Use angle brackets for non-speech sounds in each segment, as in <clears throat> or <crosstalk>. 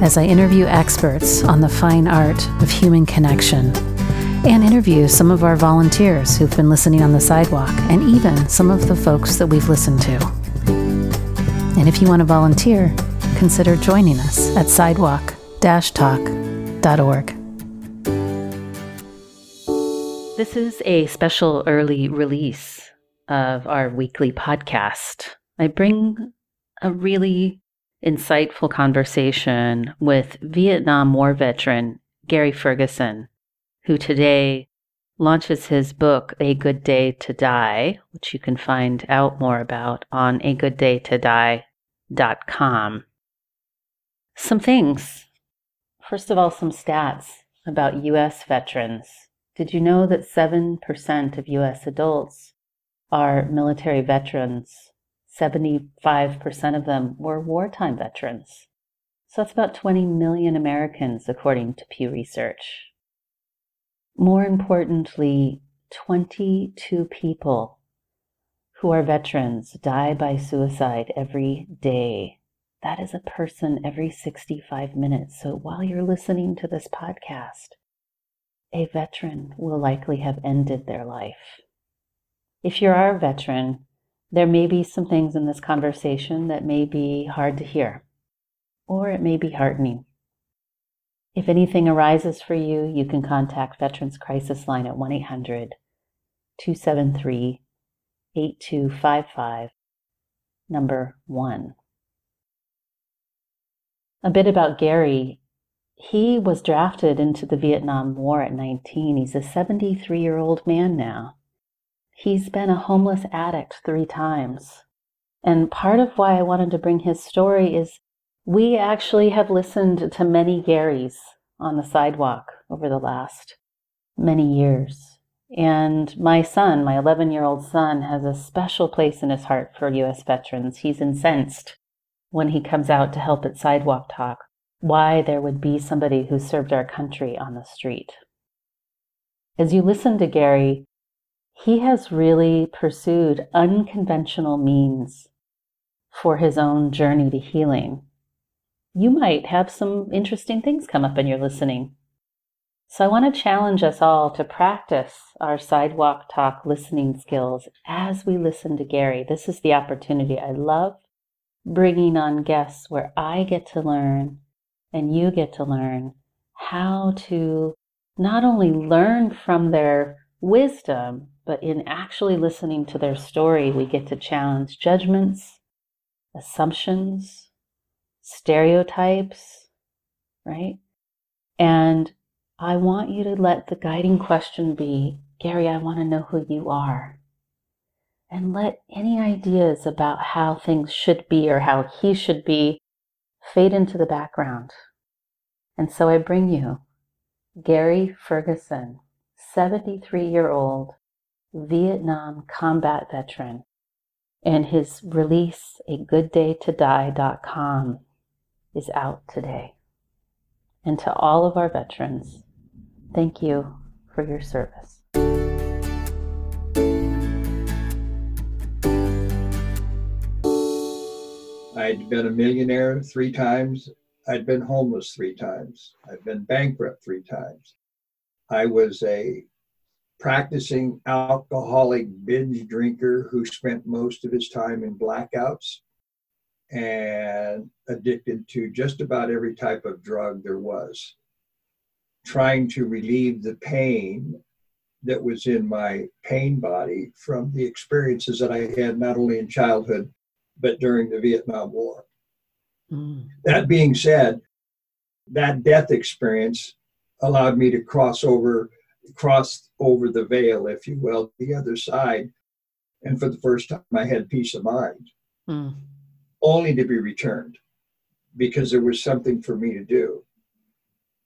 as I interview experts on the fine art of human connection and interview some of our volunteers who've been listening on the sidewalk and even some of the folks that we've listened to. And if you want to volunteer, consider joining us at sidewalk talk.org. This is a special early release of our weekly podcast. I bring a really insightful conversation with Vietnam War veteran Gary Ferguson, who today launches his book, A Good Day to Die, which you can find out more about on agooddaytodie.com. Some things. First of all, some stats about U.S. veterans. Did you know that 7% of U.S. adults are military veterans 75% of them were wartime veterans. So that's about 20 million Americans, according to Pew Research. More importantly, 22 people who are veterans die by suicide every day. That is a person every 65 minutes. So while you're listening to this podcast, a veteran will likely have ended their life. If you're a veteran, there may be some things in this conversation that may be hard to hear, or it may be heartening. If anything arises for you, you can contact Veterans Crisis Line at 1 800 273 8255, number one. A bit about Gary. He was drafted into the Vietnam War at 19. He's a 73 year old man now. He's been a homeless addict three times. And part of why I wanted to bring his story is we actually have listened to many Garys on the sidewalk over the last many years. And my son, my 11 year old son, has a special place in his heart for U.S. veterans. He's incensed when he comes out to help at Sidewalk Talk why there would be somebody who served our country on the street. As you listen to Gary, he has really pursued unconventional means for his own journey to healing. You might have some interesting things come up in your listening. So I want to challenge us all to practice our sidewalk talk listening skills as we listen to Gary. This is the opportunity. I love bringing on guests where I get to learn and you get to learn how to not only learn from their wisdom, but in actually listening to their story, we get to challenge judgments, assumptions, stereotypes, right? And I want you to let the guiding question be Gary, I want to know who you are. And let any ideas about how things should be or how he should be fade into the background. And so I bring you Gary Ferguson, 73 year old Vietnam combat veteran, and his release, A Good Day to Die.com, is out today. And to all of our veterans, thank you for your service. I'd been a millionaire three times. I'd been homeless three times. I'd been bankrupt three times. I was a practicing alcoholic binge drinker who spent most of his time in blackouts and addicted to just about every type of drug there was, trying to relieve the pain that was in my pain body from the experiences that I had not only in childhood but during the Vietnam War. Mm. That being said, that death experience allowed me to cross over crossed over the veil, if you will, the other side. And for the first time, I had peace of mind, mm. only to be returned because there was something for me to do.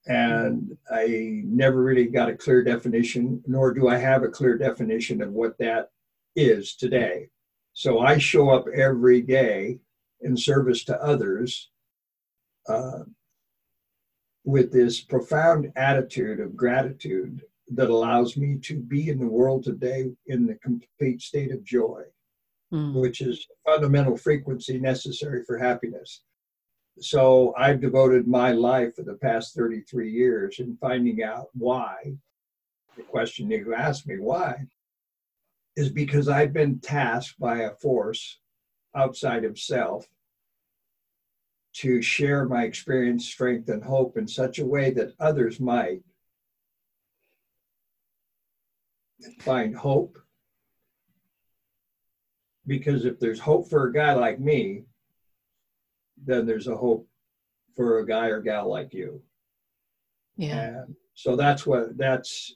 and I never really got a clear definition, nor do I have a clear definition of what that is today. So I show up every day in service to others uh, with this profound attitude of gratitude that allows me to be in the world today in the complete state of joy, mm. which is fundamental frequency necessary for happiness. So I've devoted my life for the past 33 years in finding out why. The question you asked me, why? Is because I've been tasked by a force outside of self to share my experience, strength, and hope in such a way that others might find hope. Because if there's hope for a guy like me, then there's a hope for a guy or gal like you. Yeah. And so that's what that's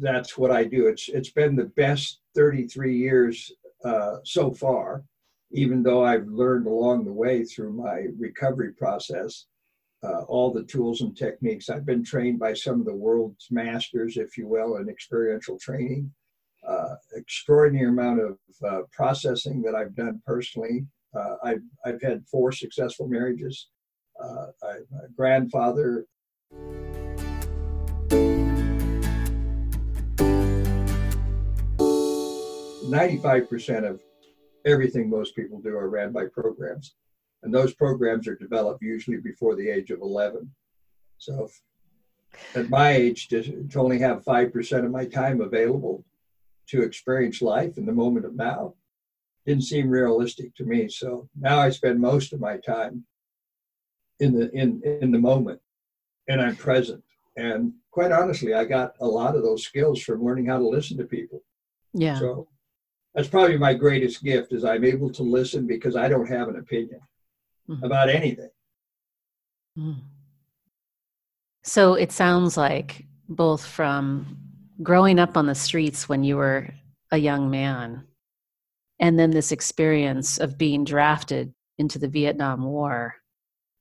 that's what I do. It's it's been the best 33 years uh, so far, even though I've learned along the way through my recovery process uh, all the tools and techniques. I've been trained by some of the world's masters, if you will, in experiential training. Uh, extraordinary amount of uh, processing that I've done personally. Uh, I've, I've had four successful marriages. Uh, I'm a grandfather. Ninety-five percent of everything most people do are ran by programs and those programs are developed usually before the age of 11. So at my age, to, to only have 5% of my time available to experience life in the moment of now didn't seem realistic to me. So now I spend most of my time in the in in the moment and I'm present. And quite honestly, I got a lot of those skills from learning how to listen to people. Yeah. So that's probably my greatest gift is I'm able to listen because I don't have an opinion mm-hmm. about anything. Mm. So it sounds like both from growing up on the streets when you were a young man and then this experience of being drafted into the Vietnam War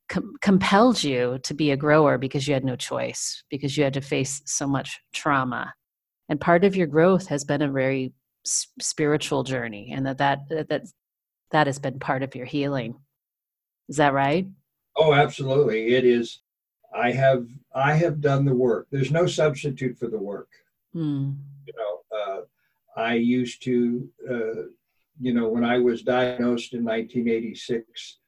com- compelled you to be a grower because you had no choice, because you had to face so much trauma. And part of your growth has been a very s- spiritual journey, and that, that that that has been part of your healing. Is that right? Oh, absolutely. It is. I have I have done the work. There's no substitute for the work. Hmm. You know, uh, I used to, uh, you know, when I was diagnosed in 1986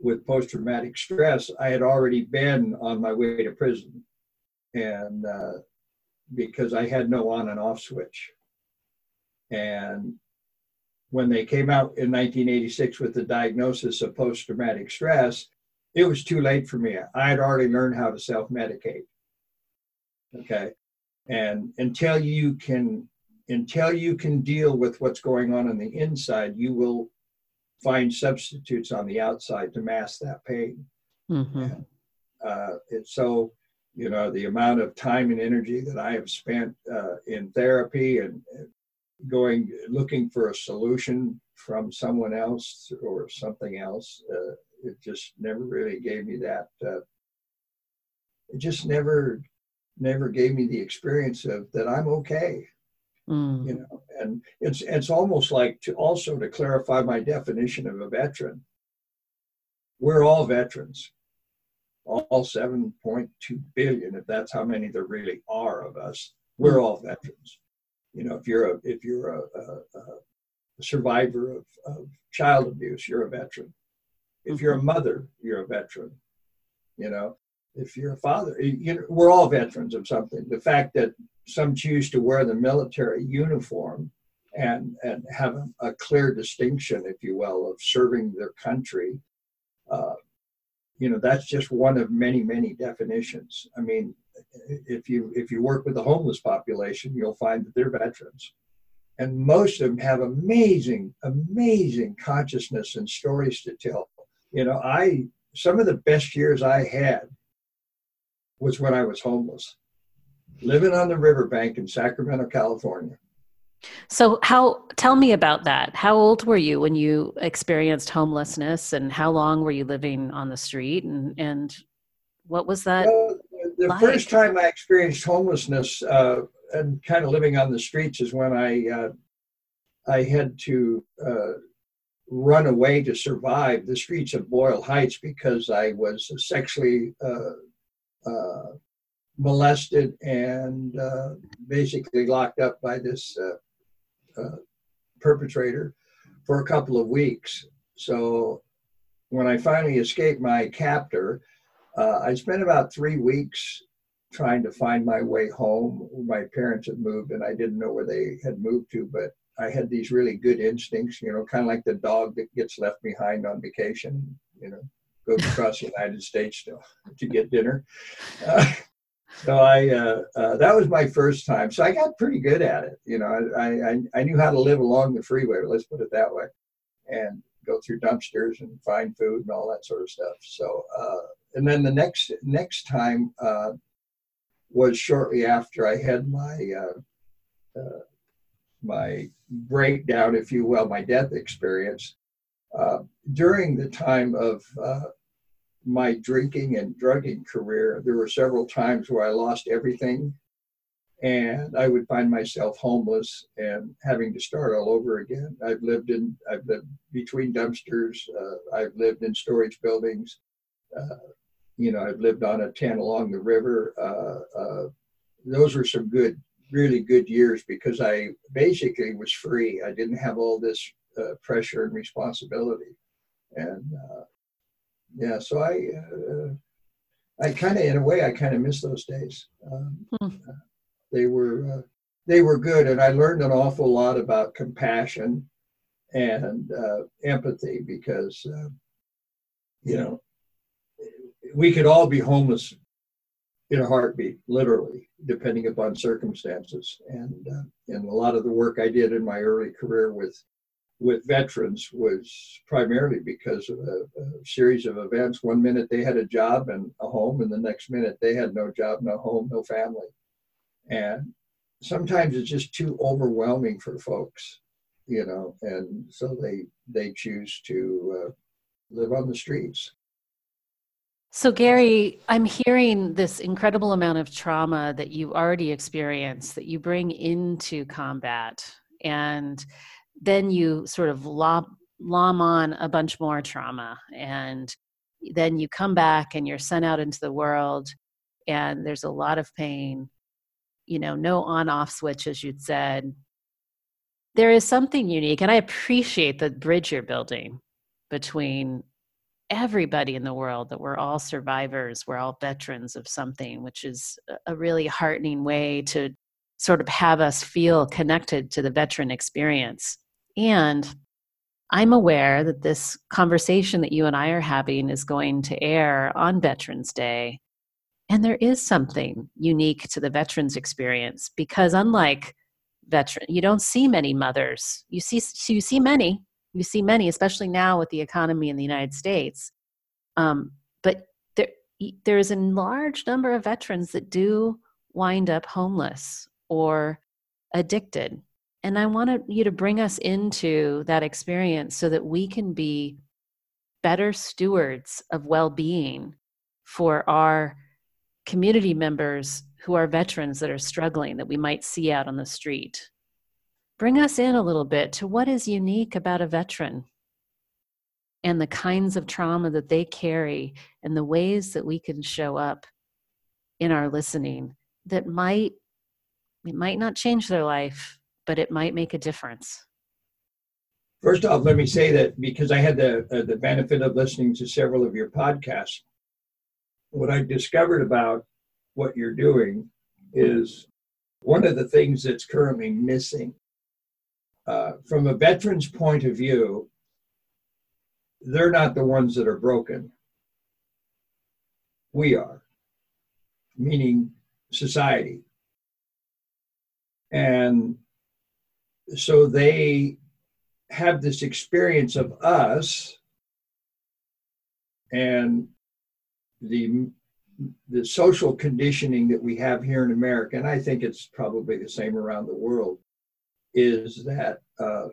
with post-traumatic stress, I had already been on my way to prison, and uh, because I had no on and off switch, and when they came out in 1986 with the diagnosis of post traumatic stress, it was too late for me. I had already learned how to self medicate. Okay. And until you can until you can deal with what's going on on the inside, you will find substitutes on the outside to mask that pain. Mm-hmm. And, uh, it's so, you know, the amount of time and energy that I have spent uh, in therapy and, going looking for a solution from someone else or something else. Uh, it just never really gave me that. Uh, it just never never gave me the experience of that I'm okay. Mm. You know, and it's it's almost like to also to clarify my definition of a veteran. We're all veterans, all 7.2 billion, if that's how many there really are of us. We're mm. all veterans you know, if you're a if you're a, a, a survivor of, of, child abuse, you're a veteran. If you're a mm-hmm. mother, you're a veteran. You know, if you're a father, you know, we're all veterans of something. The fact that some choose to wear the military uniform and and have a, a clear distinction, if you will, of serving their country. Uh, you know, that's just one of many, many definitions. I mean, if you if you work with the homeless population, you'll find that they're veterans, and most of them have amazing, amazing consciousness and stories to tell. You know, I some of the best years I had was when I was homeless, living on the riverbank in Sacramento, California. So, how tell me about that? How old were you when you experienced homelessness, and how long were you living on the street? And and what was that? Well, the like? first time I experienced homelessness uh, and kind of living on the streets is when I uh, I had to uh, run away to survive the streets of Boyle Heights because I was sexually uh, uh, molested and uh, basically locked up by this perpetrator for a couple of weeks. So when I finally escaped my captor, uh, I spent about three weeks trying to find my way home. My parents had moved and I didn't know where they had moved to, but I had these really good instincts, you know, kind of like the dog that gets left behind on vacation, you know, goes across the United States to, to get dinner. Uh, so I, uh, uh, that was my first time. So I got pretty good at it. You know, I, I, I knew how to live along the freeway, let's put it that way, and go through dumpsters and find food and all that sort of stuff. So, uh, and then the next, next time uh, was shortly after I had my, uh, my breakdown, if you will, my death experience. Uh, during the time of uh, my drinking and drugging career, there were several times where I lost everything and I would find myself homeless and having to start all over again. I've lived in, I've lived between dumpsters, uh, I've lived in storage buildings, uh, you know, I've lived on a tent along the river. Uh, uh, those were some good really good years because I basically was free. I didn't have all this uh, pressure and responsibility, and uh, yeah, so I, uh, I kind of, in a way, I kind of miss those days. Um, hmm. They were, uh, they were good, and I learned an awful lot about compassion and uh, empathy because, uh, you know, we could all be homeless in a heartbeat, literally, depending upon circumstances. And uh, and a lot of the work I did in my early career with with veterans was primarily because of a, a, series of events. One minute they had a job and a home, and the next minute they had no job, no home, no family. And sometimes it's just too overwhelming for folks, you know, and so they they choose to uh, live on the streets. So, Gary, I'm hearing this incredible amount of trauma that you already experienced that you bring into combat, and then you sort of lob, lom on a bunch more trauma, and then you come back and you're sent out into the world, and there's a lot of pain. You know, no on off switch, as you'd said. There is something unique, and I appreciate the bridge you're building between everybody in the world that we're all survivors, we're all veterans of something, which is a really heartening way to sort of have us feel connected to the veteran experience. And I'm aware that this conversation that you and I are having is going to air on Veterans Day. And there is something unique to the veterans experience because unlike veteran you don't see many mothers. You see you see many, you see many, especially now with the economy in the United States. Um, but there, there is a large number of veterans that do wind up homeless or addicted. And I wanted you to bring us into that experience so that we can be better stewards of well being for our community members who are veterans that are struggling that we might see out on the street bring us in a little bit to what is unique about a veteran and the kinds of trauma that they carry and the ways that we can show up in our listening that might it might not change their life but it might make a difference. First off let me say that because i had the uh, the benefit of listening to several of your podcasts what i discovered about what you're doing is one of the things that's currently missing uh, from a veteran's point of view, they're not the ones that are broken. We are, meaning society. And so they have this experience of us and the the social conditioning that we have here in America, and I think it's probably the same around the world, is that uh,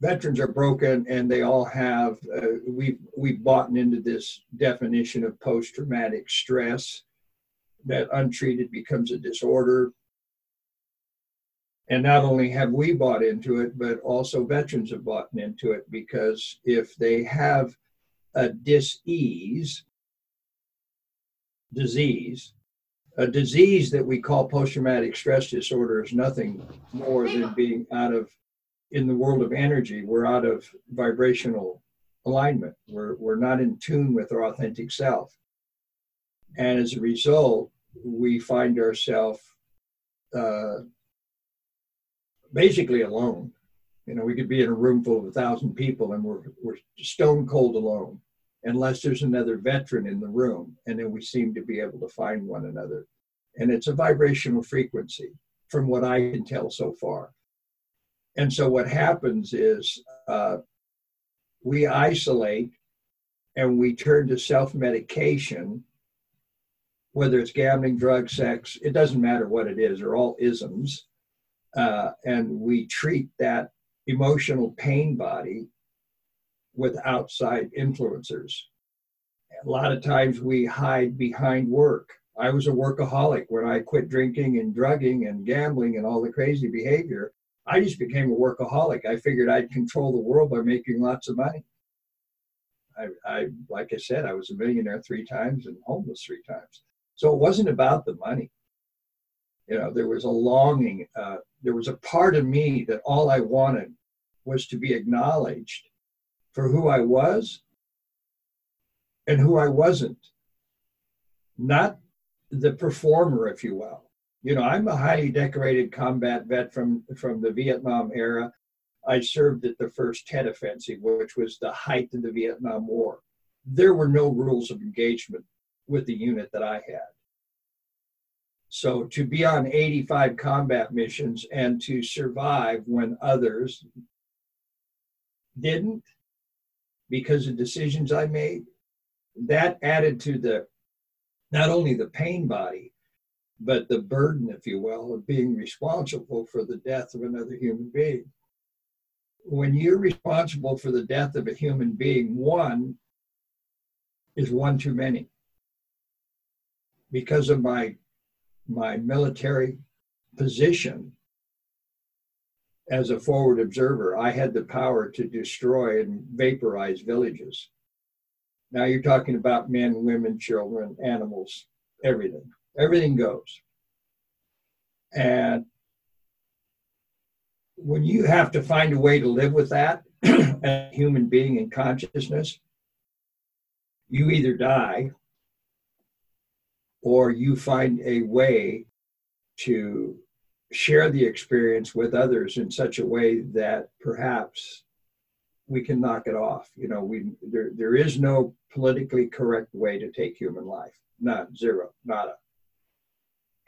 veterans are broken and they all have uh, we've we've bought into this definition of post-traumatic stress that untreated becomes a disorder. And not only have we bought into it but also veterans have bought into it because if they have a dis-ease disease a disease that we call post-traumatic stress disorder is nothing more than being out of in the world of energy, we're out of vibrational alignment. We're, we're not in tune with our authentic self. And as a result, we find ourselves uh, basically alone. You know, we could be in a room full of a thousand people and we're, we're stone cold alone, unless there's another veteran in the room. And then we seem to be able to find one another. And it's a vibrational frequency from what I can tell so far. And so what happens is uh, we isolate and we turn to self medication, whether it's gambling, drugs, sex, it doesn't matter what it is, they're all isms. Uh, and we treat that emotional pain body with outside influencers. A lot of times we hide behind work. I was a workaholic when I quit drinking and drugging and gambling and all the crazy behavior. I just became a workaholic. I figured I'd control the world by making lots of money. I, I, like I said, I was a millionaire three times and homeless three times. So it wasn't about the money. You know, there was a longing. Uh, there was a part of me that all I wanted was to be acknowledged for who I was and who I wasn't. Not the performer, if you will. You know, I'm a highly decorated combat vet from, from the Vietnam era. I served at the first Tet Offensive, which was the height of the Vietnam War. There were no rules of engagement with the unit that I had. So to be on 85 combat missions and to survive when others didn't because of decisions I made, that added to the not only the pain body, but the burden, if you will, of being responsible for the death of another human being. When you're responsible for the death of a human being, one is one too many. Because of my my military position as a forward observer, I had the power to destroy and vaporize villages. Now you're talking about men, women, children, animals, everything. Everything goes. And when you have to find a way to live with that <clears throat> as a human being in consciousness, you either die or you find a way to share the experience with others in such a way that perhaps we can knock it off. You know, we there there is no politically correct way to take human life. None, zero, nada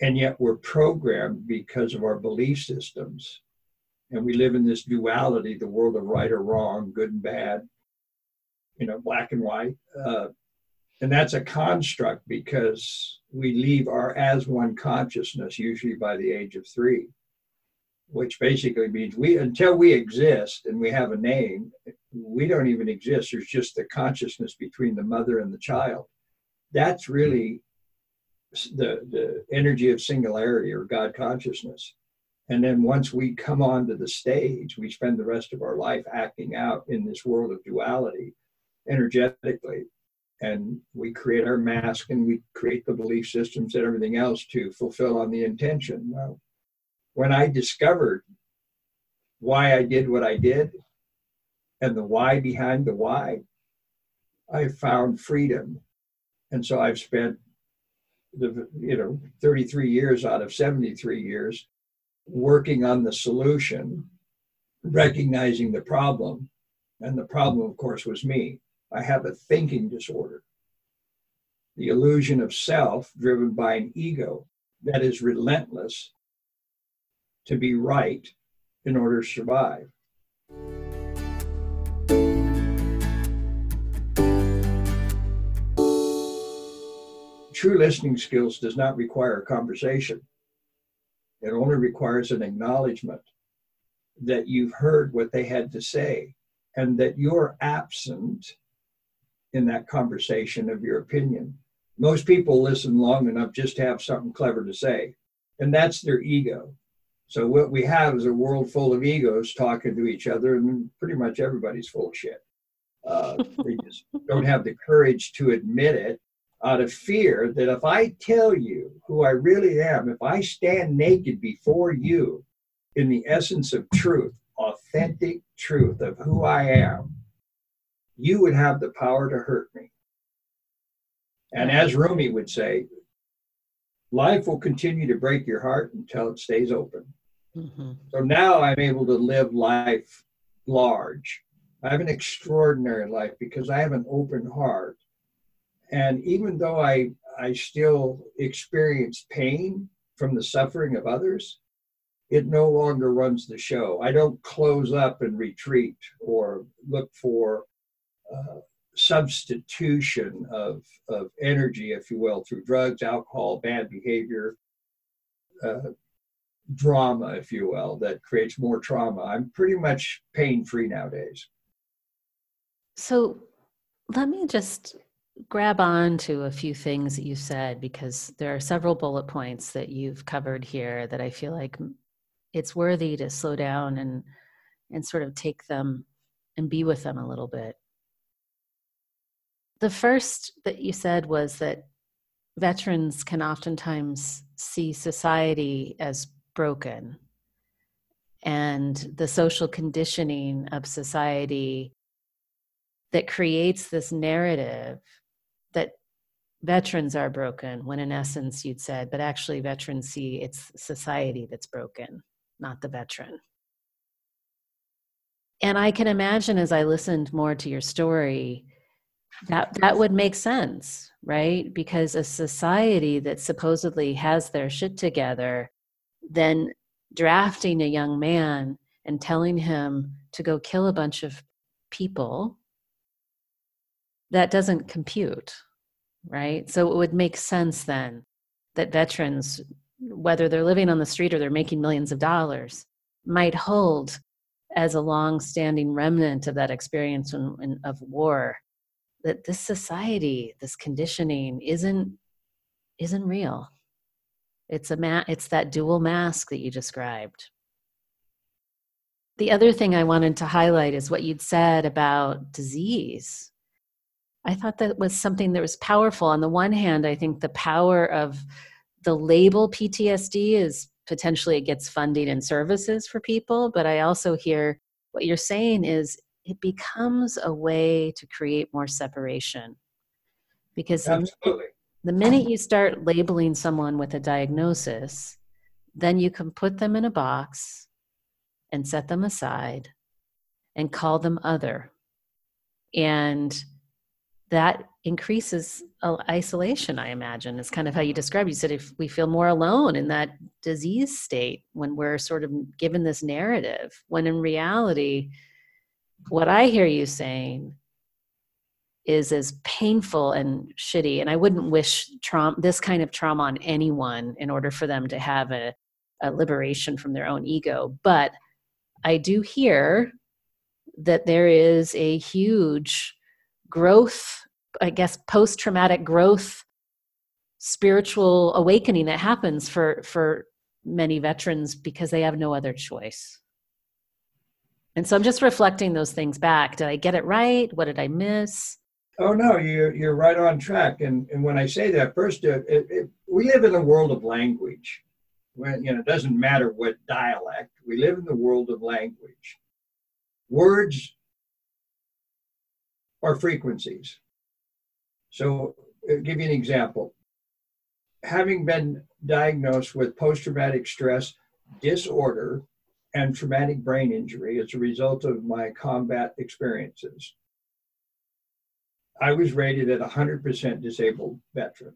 and yet we're programmed because of our belief systems and we live in this duality the world of right or wrong good and bad you know black and white uh, and that's a construct because we leave our as one consciousness usually by the age of three which basically means we until we exist and we have a name we don't even exist there's just the consciousness between the mother and the child that's really the, the energy of singularity or God consciousness. And then once we come onto the stage, we spend the rest of our life acting out in this world of duality energetically. And we create our mask and we create the belief systems and everything else to fulfill on the intention. Well, when I discovered why I did what I did and the why behind the why, I found freedom. And so I've spent the you know 33 years out of 73 years working on the solution recognizing the problem and the problem of course was me i have a thinking disorder the illusion of self driven by an ego that is relentless to be right in order to survive true listening skills does not require a conversation. It only requires an acknowledgement that you've heard what they had to say and that you're absent in that conversation of your opinion. Most people listen long enough just to have something clever to say, and that's their ego. So, what we have is a world full of egos talking to each other, and pretty much everybody's full of shit. Uh, <laughs> they just don't have the courage to admit it out of fear that if I tell you who I really am, if I stand naked before you in the essence of truth, authentic truth of who I am, you would have the power to hurt me. And as Rumi would say, life will continue to break your heart until it stays open. Mm-hmm. So now I'm able to live life large. I have an extraordinary life because I have an open heart. And even though I, I still experience pain from the suffering of others, it no longer runs the show. I don't close up and retreat or look for substitution of, of energy, if you will, through drugs, alcohol, bad behavior, uh, drama, if you will, that creates more trauma. I'm pretty much pain free nowadays. So let me just grab on to a few things that you said because there are several bullet points that you've covered here that I feel like it's worthy to slow down and and sort of take them and be with them a little bit. The first that you said was that veterans can oftentimes see society as broken and the social conditioning of society that creates this narrative that veterans are broken when in essence you'd said but actually veterans see it's society that's broken not the veteran. And i can imagine as i listened more to your story that that would make sense right? Because a society that supposedly has their shit together then drafting a young man and telling him to go kill a bunch of people that doesn't compute right? So it would make sense then that veterans whether they're living on the street or they're making millions of dollars might hold as a long-standing remnant of that experience in, in, of war that this society this conditioning isn't isn't real. It's a ma- it's that dual mask that you described. The other thing i wanted to highlight is what you'd said about disease. I thought that was something that was powerful. On the one hand i think the power of the label ptsd is potentially it gets funding and services for people but i also hear what you're saying is it becomes a way to create more separation. Because Absolutely. the minute you start labeling someone with a diagnosis then you can put them in a box and set them aside and call them other. And that increases isolation i imagine is kind of how you described. You said if we feel more alone in that disease state when we're sort of given this narrative when in reality what I hear you saying is as painful and shitty and i wouldn't wish trauma this kind of trauma on anyone in order for them to have a, a liberation from their own ego. But i do hear that there is a huge growth i guess post-traumatic growth spiritual awakening that happens for for many veterans because they have no other choice and so I'm just reflecting those things back. Did I get it right? What did I miss? Oh no, you're you're right on track. And and when I say that, first, uh, it, it, we live in a world of language. When you know, it doesn't matter what dialect. We live in the world of language. Words are frequencies. So, I'll give you an example. Having been diagnosed with post-traumatic stress disorder and traumatic brain injury as a result of my combat experiences. I was rated at 100% disabled veteran,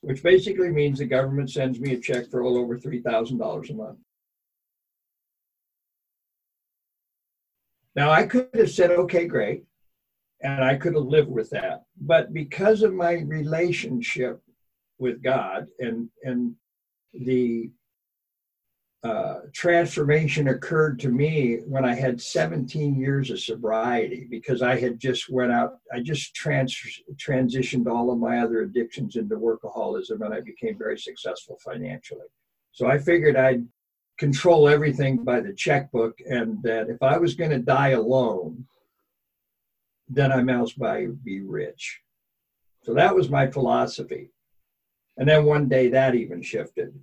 which basically means the government sends me a check for all over $3,000 a month. Now, I could have said, okay, great, and I could have lived with that. But because of my relationship with God and, and the uh, transformation occurred to me when I had 17 years of sobriety because I had just went out. I just trans- transitioned all of my other addictions into workaholism, and I became very successful financially. So I figured I'd control everything by the checkbook, and that if I was going to die alone, then I might as well be rich. So that was my philosophy. And then one day that even shifted.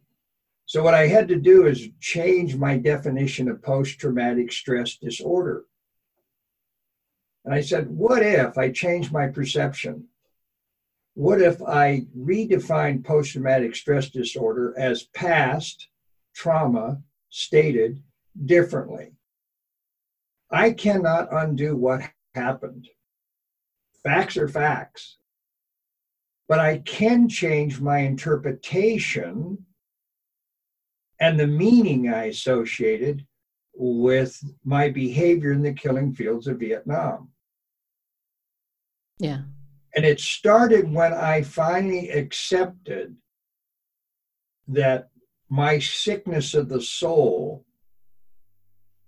So what I had to do is change my definition of post-traumatic stress disorder. And I said, what if I change my perception? What if I redefine post-traumatic stress disorder as past trauma stated differently? I cannot undo what happened. Facts are facts. But I can change my interpretation and the meaning I associated with my behavior in the killing fields of Vietnam. Yeah. And it started when I finally accepted that my sickness of the soul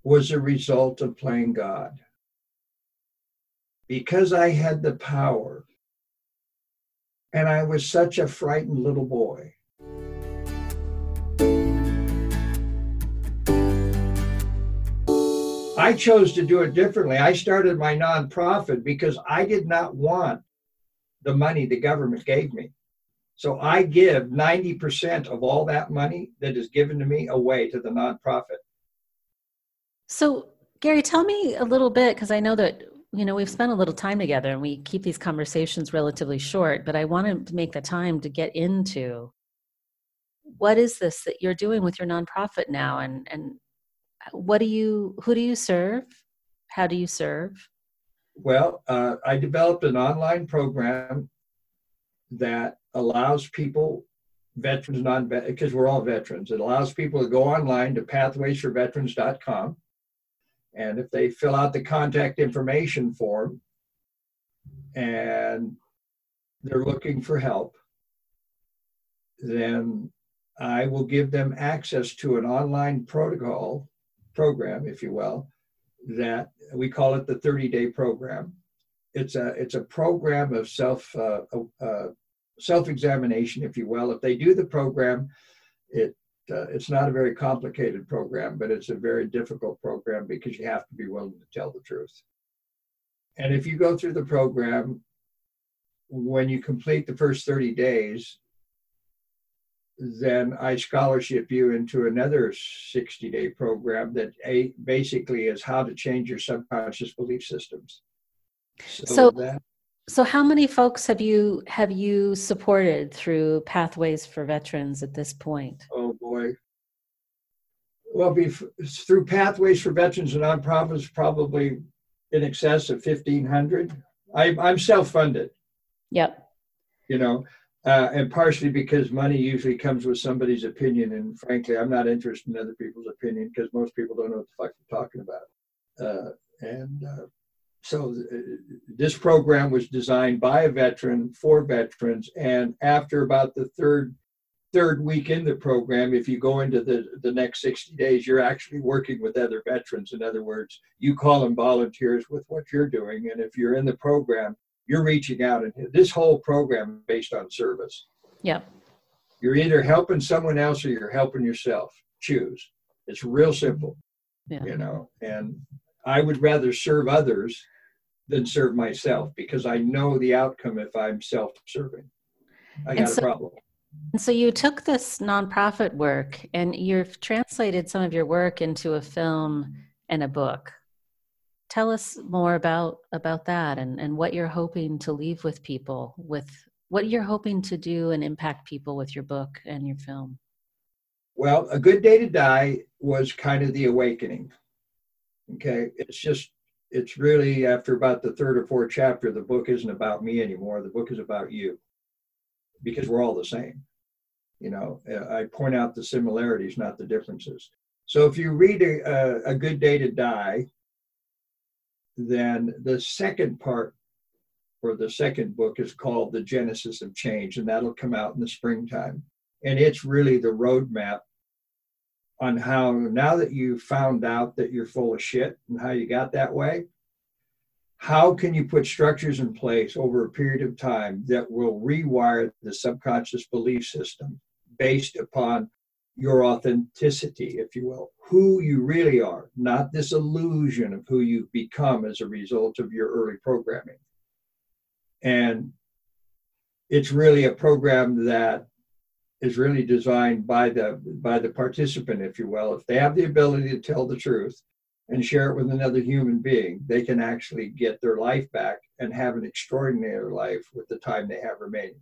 was a result of playing God. Because I had the power, and I was such a frightened little boy I chose to do it differently. I started my nonprofit because I did not want the money the government gave me. So I give 90% of all that money that is given to me away to the nonprofit. So, Gary, tell me a little bit because I know that you know we've spent a little time together and we keep these conversations relatively short, but I want to make the time to get into what is this that you're doing with your nonprofit now and and what do you who do you serve? How do you serve? Well uh, i developed an online program that allows people veterans non because we're all veterans it allows people to go online to pathwaysforveterans.com and if they fill out the contact information form and they're looking for help then i will give them access to an online protocol program, if you will, that we call it the 30 day program. It's a, it's a program of self, uh, uh, self examination, if you will. If they do the program, it, uh, it's not a very complicated program, but it's a very difficult program because you have to be willing to tell the truth. And if you go through the program, when you complete the first 30 days, then I scholarship you into another 60 day program that a, basically is how to change your subconscious belief systems. So, so, that, so how many folks have you have you supported through Pathways for Veterans at this point? Oh boy. Well, be, through Pathways for Veterans and nonprofits, probably in excess of 1,500. I, I'm self funded. Yep. You know, uh, and partially because money usually comes with somebody's opinion. And frankly, I'm not interested in other people's opinion because most people don't know what the fuck they're talking about. Uh, and uh, so th- uh, this program was designed by a veteran for veterans. And after about the third third week in the program, if you go into the, the next 60 days, you're actually working with other veterans. In other words, you call them volunteers with what you're doing. And if you're in the program, you're reaching out and this whole program based on service. Yep. You're either helping someone else or you're helping yourself. Choose. It's real simple yeah. you know and i would rather serve others than serve myself because i know the outcome if i'm self-serving. I got so, a problem. And so you took this nonprofit work and you've translated some of your work into a film and a book tell us more about about that and and what you're hoping to leave with people with what you're hoping to do and impact people with your book and your film? Well a good day to die was kind of the awakening. Okay? It's just it's really after about the third or fourth chapter the book isn't about me anymore. The book is about you. Because we're all the same. You know i point out the similarities not the differences. So if you read a, a, good day to die then the second part or the second book is called The Genesis of Change, and that'll come out in the springtime. And it's really the roadmap on how now that you found out that you're full of shit and how you got that way, how can you put structures in place over a period of time that will rewire the subconscious belief system based upon your authenticity, if you will, who you really are, not this illusion of who you've become as a result of your early programming. And it's really a program that is really designed by the by the participant, if you will. If they have the ability to tell the truth and share it with another human being, they can actually get their life back and have an extraordinary life with the time they have remaining.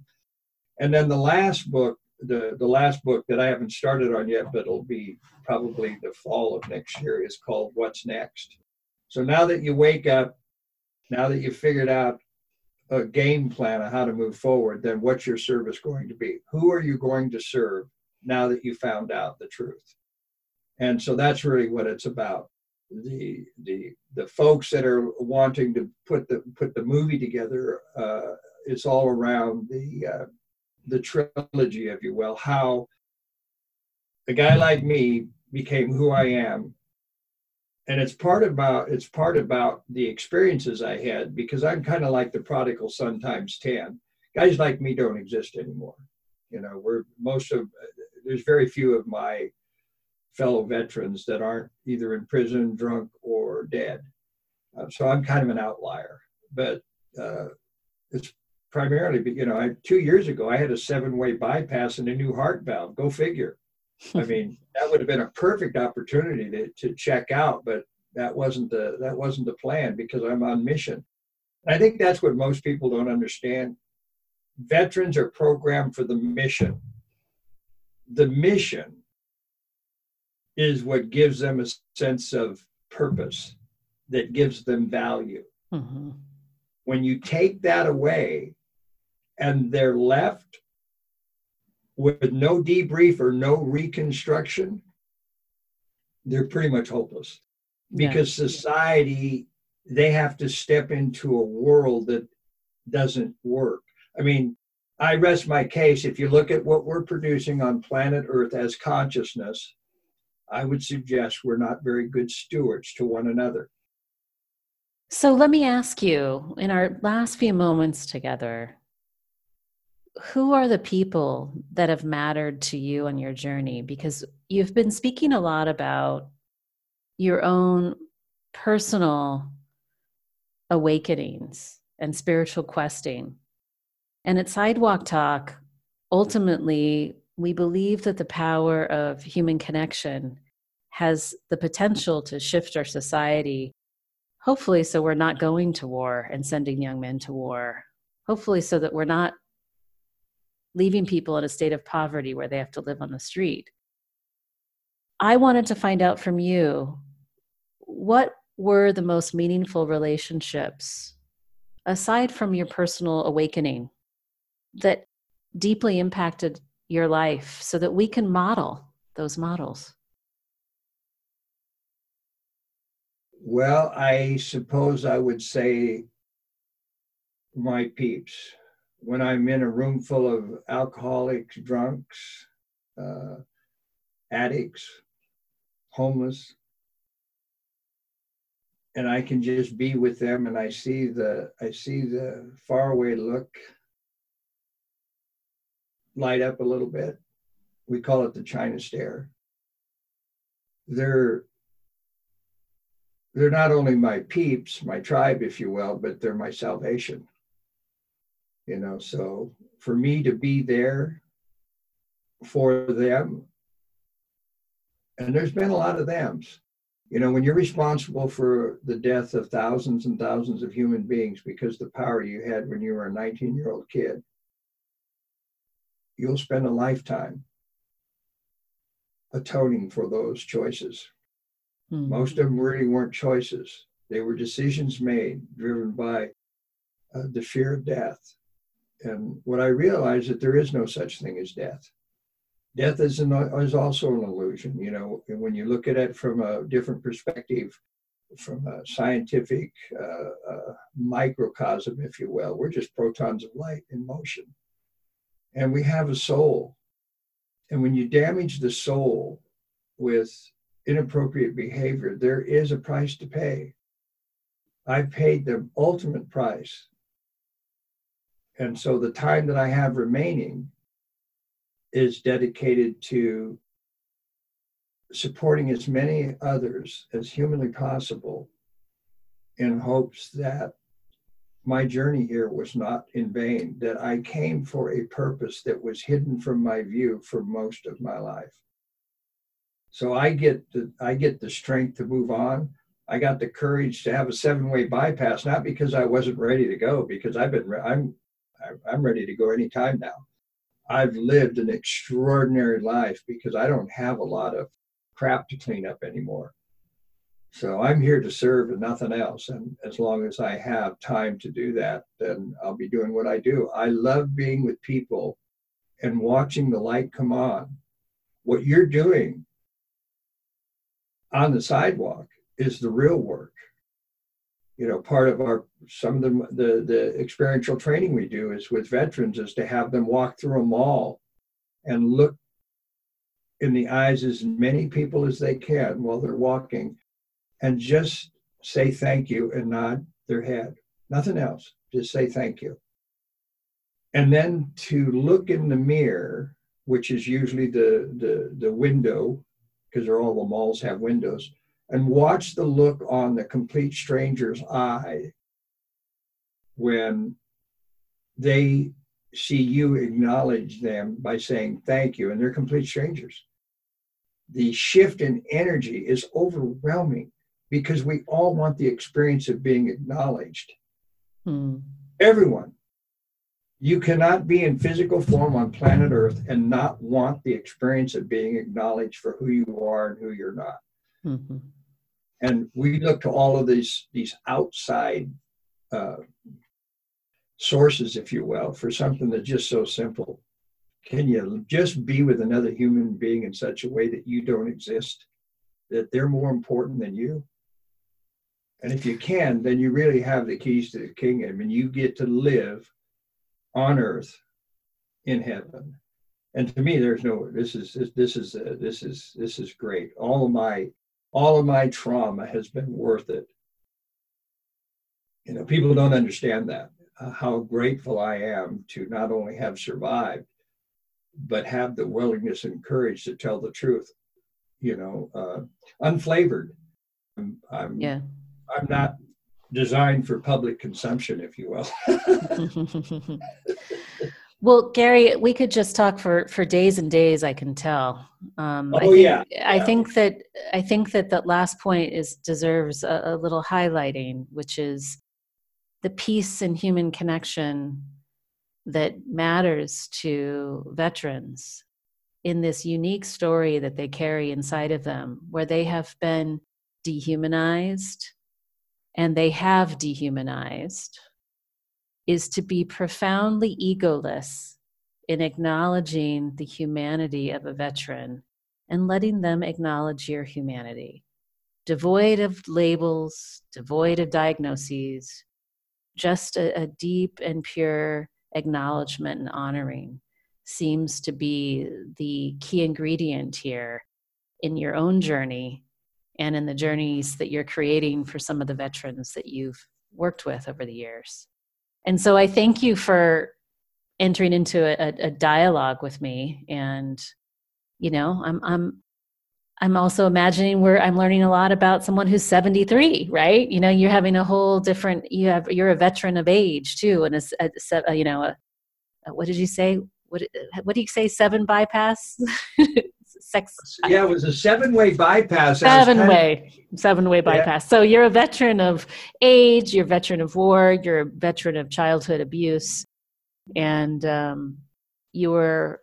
And then the last book, the, the last book that I haven't started on yet, but it'll be probably the fall of next year, is called What's Next. So now that you wake up, now that you've figured out a game plan on how to move forward, then what's your service going to be? Who are you going to serve now that you found out the truth? And so that's really what it's about. The the the folks that are wanting to put the put the movie together, uh, it's all around the uh, the trilogy, if you will. How a guy like me became who I am and it's part about it's part about the experiences I had because I'm kind of like the prodigal son times ten. Guys like me don't exist anymore. You know, we're most of there's very few of my fellow veterans that aren't either in prison, drunk, or dead. Uh, so I'm kind of an outlier. But uh, it's primarily, but you know, I, two years ago I had a seven-way bypass and a new heart valve. Go figure. I <laughs> mean, that would have been a perfect opportunity to, to check out, but that wasn't the that wasn't the plan because I'm on mission. I think that's what most people don't understand. Veterans are programmed for the mission. The mission is what gives them a sense of purpose, that gives them value. Mm-hmm. When you take that away and they're left with no debrief or no reconstruction, they're pretty much hopeless because yeah. society they have to step into a world that doesn't work. I mean, I rest my case. If you look at what we're producing on planet Earth as consciousness, I would suggest we're not very good stewards to one another. So let me ask you in our last few moments together, who are the people that have mattered to you on your journey? Because you've been speaking a lot about your own personal awakenings and spiritual questing. And at Sidewalk Talk, ultimately, we believe that the power of human connection has the potential to shift our society, hopefully, so we're not going to war and sending young men to war. Hopefully, so that we're not leaving mm-hmm. people in a state of poverty where they have to live on the street. I wanted to find out from you what were the most meaningful relationships, aside from your personal awakening, that deeply impacted your life so that we can model those models? Well, I suppose I would say my peeps when I'm in a room full of alcoholics, drunks, uh, addicts, homeless, and I can just be with them, and I see the I see the faraway look light up a little bit. We call it the China stare. They're they're not only my peeps, my tribe, if you will, but they're my salvation you know so for me to be there for them and there's been a lot of them's. You know when you're responsible for the death of thousands and thousands of human beings because the power you had when you were a 19 year old kid you'll spend a lifetime atoning for those choices. Mm-hmm. most of them really weren't choices. They were decisions made driven by uh, the fear of death and what I realized is that there is no such thing as death. Death is, an, is also an illusion. You know, when you look at it from a different perspective, from a scientific uh, uh, microcosm, if you will, we're just protons of light in motion, and we have a soul. And when you damage the soul, with inappropriate behavior, there is a price to pay. I've paid the ultimate price. And so the time that I have remaining is dedicated to supporting as many others as humanly possible in hopes that my journey here was not in vain, that I came for a purpose that was hidden from my view for most of my life. So I get the I get the strength to move on. I got the courage to have a seven-way bypass, not because I wasn't ready to go, because I've been I'm I'm ready to go anytime now. I've lived an extraordinary life because I don't have a lot of crap to clean up anymore. So I'm here to serve and nothing else. And as long as I have time to do that, then I'll be doing what I do. I love being with people and watching the light come on. What you're doing on the sidewalk is the real work. You know, part of our some of the, the the experiential training we do is with veterans is to have them walk through a mall and look in the eyes as many people as they can while they're walking and just say thank you and nod their head. Nothing else. Just say thank you. And then to look in the mirror, which is usually the the, the window, because all the malls have windows, and watch the look on the complete stranger's eye when they see you acknowledge them by saying thank you, and they're complete strangers. The shift in energy is overwhelming because we all want the experience of being acknowledged. Hmm. Everyone. You cannot be in physical form on planet Earth and not want the experience of being acknowledged for who you are and who you're not. Mm-hmm. And we look to all of these these outside uh, sources, if you will, for something that's just so simple. Can you just be with another human being in such a way that you don't exist, that they're more important than you? And if you can, then you really have the keys to the kingdom and you get to live on earth in heaven. And to me, there's no, this is, this is, uh, this is, this is great. All of my, all of my trauma has been worth it. You know, people don't understand that, uh, how grateful I am to not only have survived, but have the willingness and courage to tell the truth, you know, uh, unflavored. I'm, I'm yeah I'm not designed for public consumption, if you will. <laughs> <laughs> <laughs> well, Gary, we could just talk for for days and days. I can tell. Um, oh I think, yeah. I think that I think that that last point is deserves a, a little highlighting, which is the peace and human connection that matters to veterans in this unique story that they carry inside of them, where they have been dehumanized and they have dehumanized is to be profoundly egoless in acknowledging the humanity of a veteran and letting them acknowledge your humanity. Devoid of labels, devoid of diagnoses, just a, a deep and pure acknowledgement and honoring seems to be the key ingredient here in your own journey and in the journeys that you're creating for some of the veterans that you've worked with over the years. And so I thank you for entering into a, a dialogue with me. And, you know, I'm, I'm, I'm also imagining where I'm learning a lot about someone who's 73, right? You know, you're having a whole different, you have, you're a veteran of age too. And a, a, a you know, a, what did you say? What, what do you say? Seven bypass? <laughs> sex. Yeah, it was a seven way bypass. Seven way, of, seven way bypass. Yeah. So you're a veteran of age, you're a veteran of war, you're a veteran of childhood abuse, and um, you were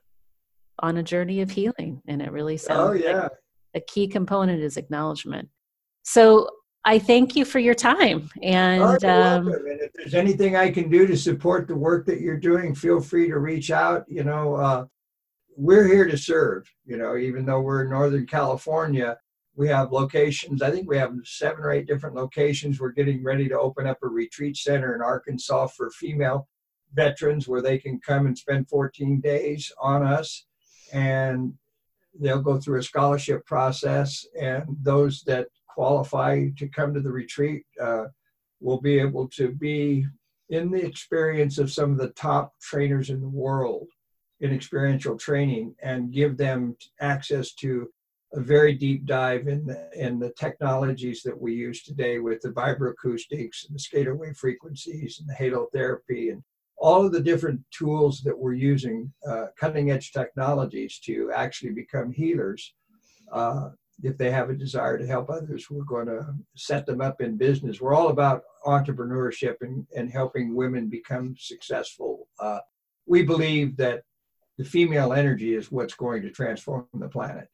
on a journey of healing. And it really sounds oh, yeah. like a key component is acknowledgement. So I thank you for your time. And, oh, um, and if there's anything I can do to support the work that you're doing, feel free to reach out. You know, uh, we're here to serve. You know, even though we're in Northern California, we have locations. I think we have seven or eight different locations. We're getting ready to open up a retreat center in Arkansas for female veterans where they can come and spend 14 days on us. And they'll go through a scholarship process, and those that qualify to come to the retreat uh, will be able to be in the experience of some of the top trainers in the world in experiential training and give them access to a very deep dive in the, in the technologies that we use today with the vibroacoustics and the scalar wave frequencies and the halotherapy and all of the different tools that we're using, uh, cutting edge technologies to actually become healers. Uh, if they have a desire to help others, we're going to set them up in business. We're all about entrepreneurship and, and helping women become successful. Uh, we believe that the female energy is what's going to transform the planet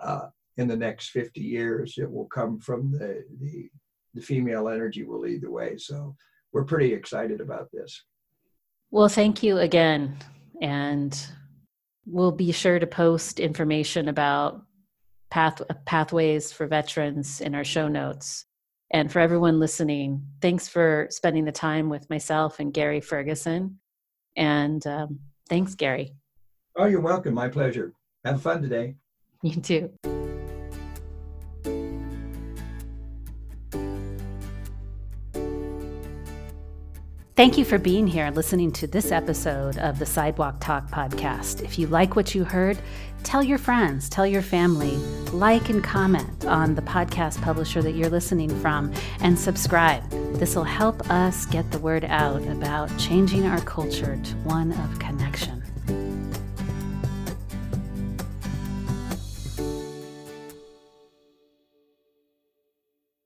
uh, in the next 50 years. It will come from the, the, the female energy will lead the way. So we're pretty excited about this. Well, thank you again. And we'll be sure to post information about path, pathways for veterans in our show notes. And for everyone listening, thanks for spending the time with myself and Gary Ferguson. And um, thanks, Gary. Oh, you're welcome. My pleasure. Have fun today. You too. Thank you for being here and listening to this episode of the Sidewalk Talk podcast. If you like what you heard, tell your friends, tell your family, like and comment on the podcast publisher that you're listening from, and subscribe. This will help us get the word out about changing our culture to one of connection.